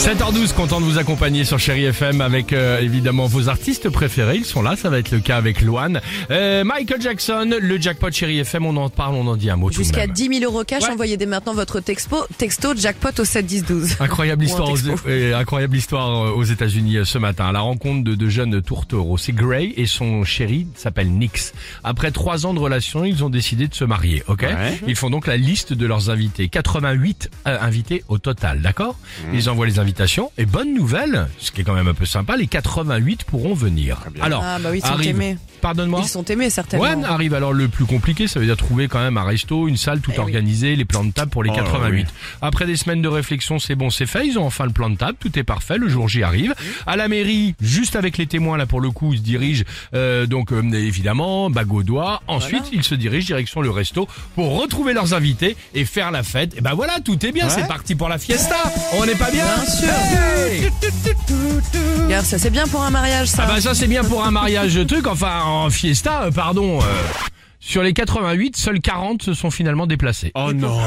7h12, content de vous accompagner sur Chéri FM avec euh, évidemment vos artistes préférés. Ils sont là, ça va être le cas avec Loane. Euh, Michael Jackson, le jackpot Chéri FM, on en parle, on en dit un mot Jusqu'à même. 10 000 euros cash, Ouais. envoyez dès maintenant votre texto, texto jackpot au 7 10 12. Incroyable histoire, aux, euh, incroyable histoire aux États-Unis euh, ce matin. À la rencontre de deux jeunes tourtereaux. C'est Gray et son chéri s'appelle Nix. Après trois ans de relation, ils ont décidé de se marier. Ok? Ils font donc la liste de leurs invités. 88 euh, invités au total, d'accord? Ils envoient les invitations et bonne nouvelle, ce qui est quand même un peu sympa, les 88 pourront venir. Alors, Ah, bah oui, ils sont arrive- aimés. Pardonne-moi. Ils sont aimés certainement. Ouais, arrive alors le plus compliqué, ça veut dire trouver quand même un resto, une salle tout Eh oui. organisée, les plans de table pour les Oh là 88. oui. Après des semaines de réflexion, c'est bon, c'est fait, ils ont enfin le plan de table, tout est parfait, le jour J arrive. À la mairie, juste avec les témoins là pour le coup, ils se dirigent euh, donc euh, évidemment bague au doigt. Ensuite, ils se dirigent direction le resto pour retrouver leurs invités et faire la fête. Et ben voilà, tout est bien, c'est parti pour la fiesta. On n'est pas bien Bien sûr. Hey Regarde, ça c'est bien pour un mariage ça. ah bah ça c'est bien pour un mariage de truc, enfin en fiesta, euh, pardon. euh, sur les 88, seuls 40 se sont finalement déplacés. Oh non.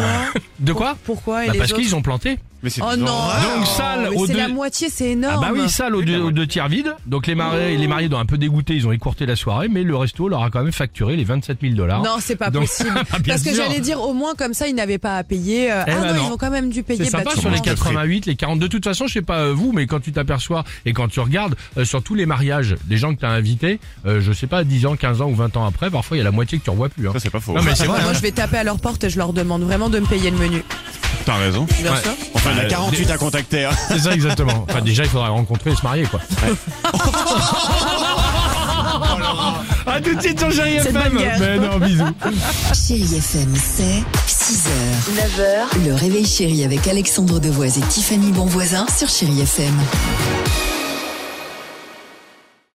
De quoi Pourquoi et Bah les Parce autres qu'ils ont planté. Mais c'est Oh non. horreurs. Donc salle Mais aux c'est deux... la moitié, c'est Ah énorme. bah oui, salle aux deux, aux deux tiers vides. Donc les mariés, les mariés ont un peu dégoûté, ils ont écourté la soirée, mais le resto leur a quand même facturé les 27 000 dollars. Non, c'est pas Donc- possible. Ah, bien Parce que sûr. j'allais dire au moins comme ça, ils n'avaient pas à payer. euh, Eh ah ben non, non. ils ont quand même dû payer. C'est sympa bah, tu sur les vois. 88, les 40. De toute façon, je sais pas euh, vous, mais quand tu t'aperçois et quand tu regardes euh, sur tous les mariages des gens que tu as invités, euh, je sais pas, 10 ans, 15 ans ou 20 ans après, parfois il y a la moitié que tu revois plus. Hein. Ça c'est pas faux. Non mais c'est vrai. Moi, hein. je vais taper à leur porte et je leur demande vraiment de me payer le menu. T'as raison. Bien Ouais. sûr. Enfin, il y Euh, a 48 à contacter. hein. C'est ça exactement. Enfin déjà il faudra rencontrer et se marier quoi. à tout de suite sur Chéri FM. Mais non bisous. Chéri FM, c'est 6h, 9h, le réveil chéri avec Alexandre Devoise et Tiffany Bonvoisin sur Chéri FM.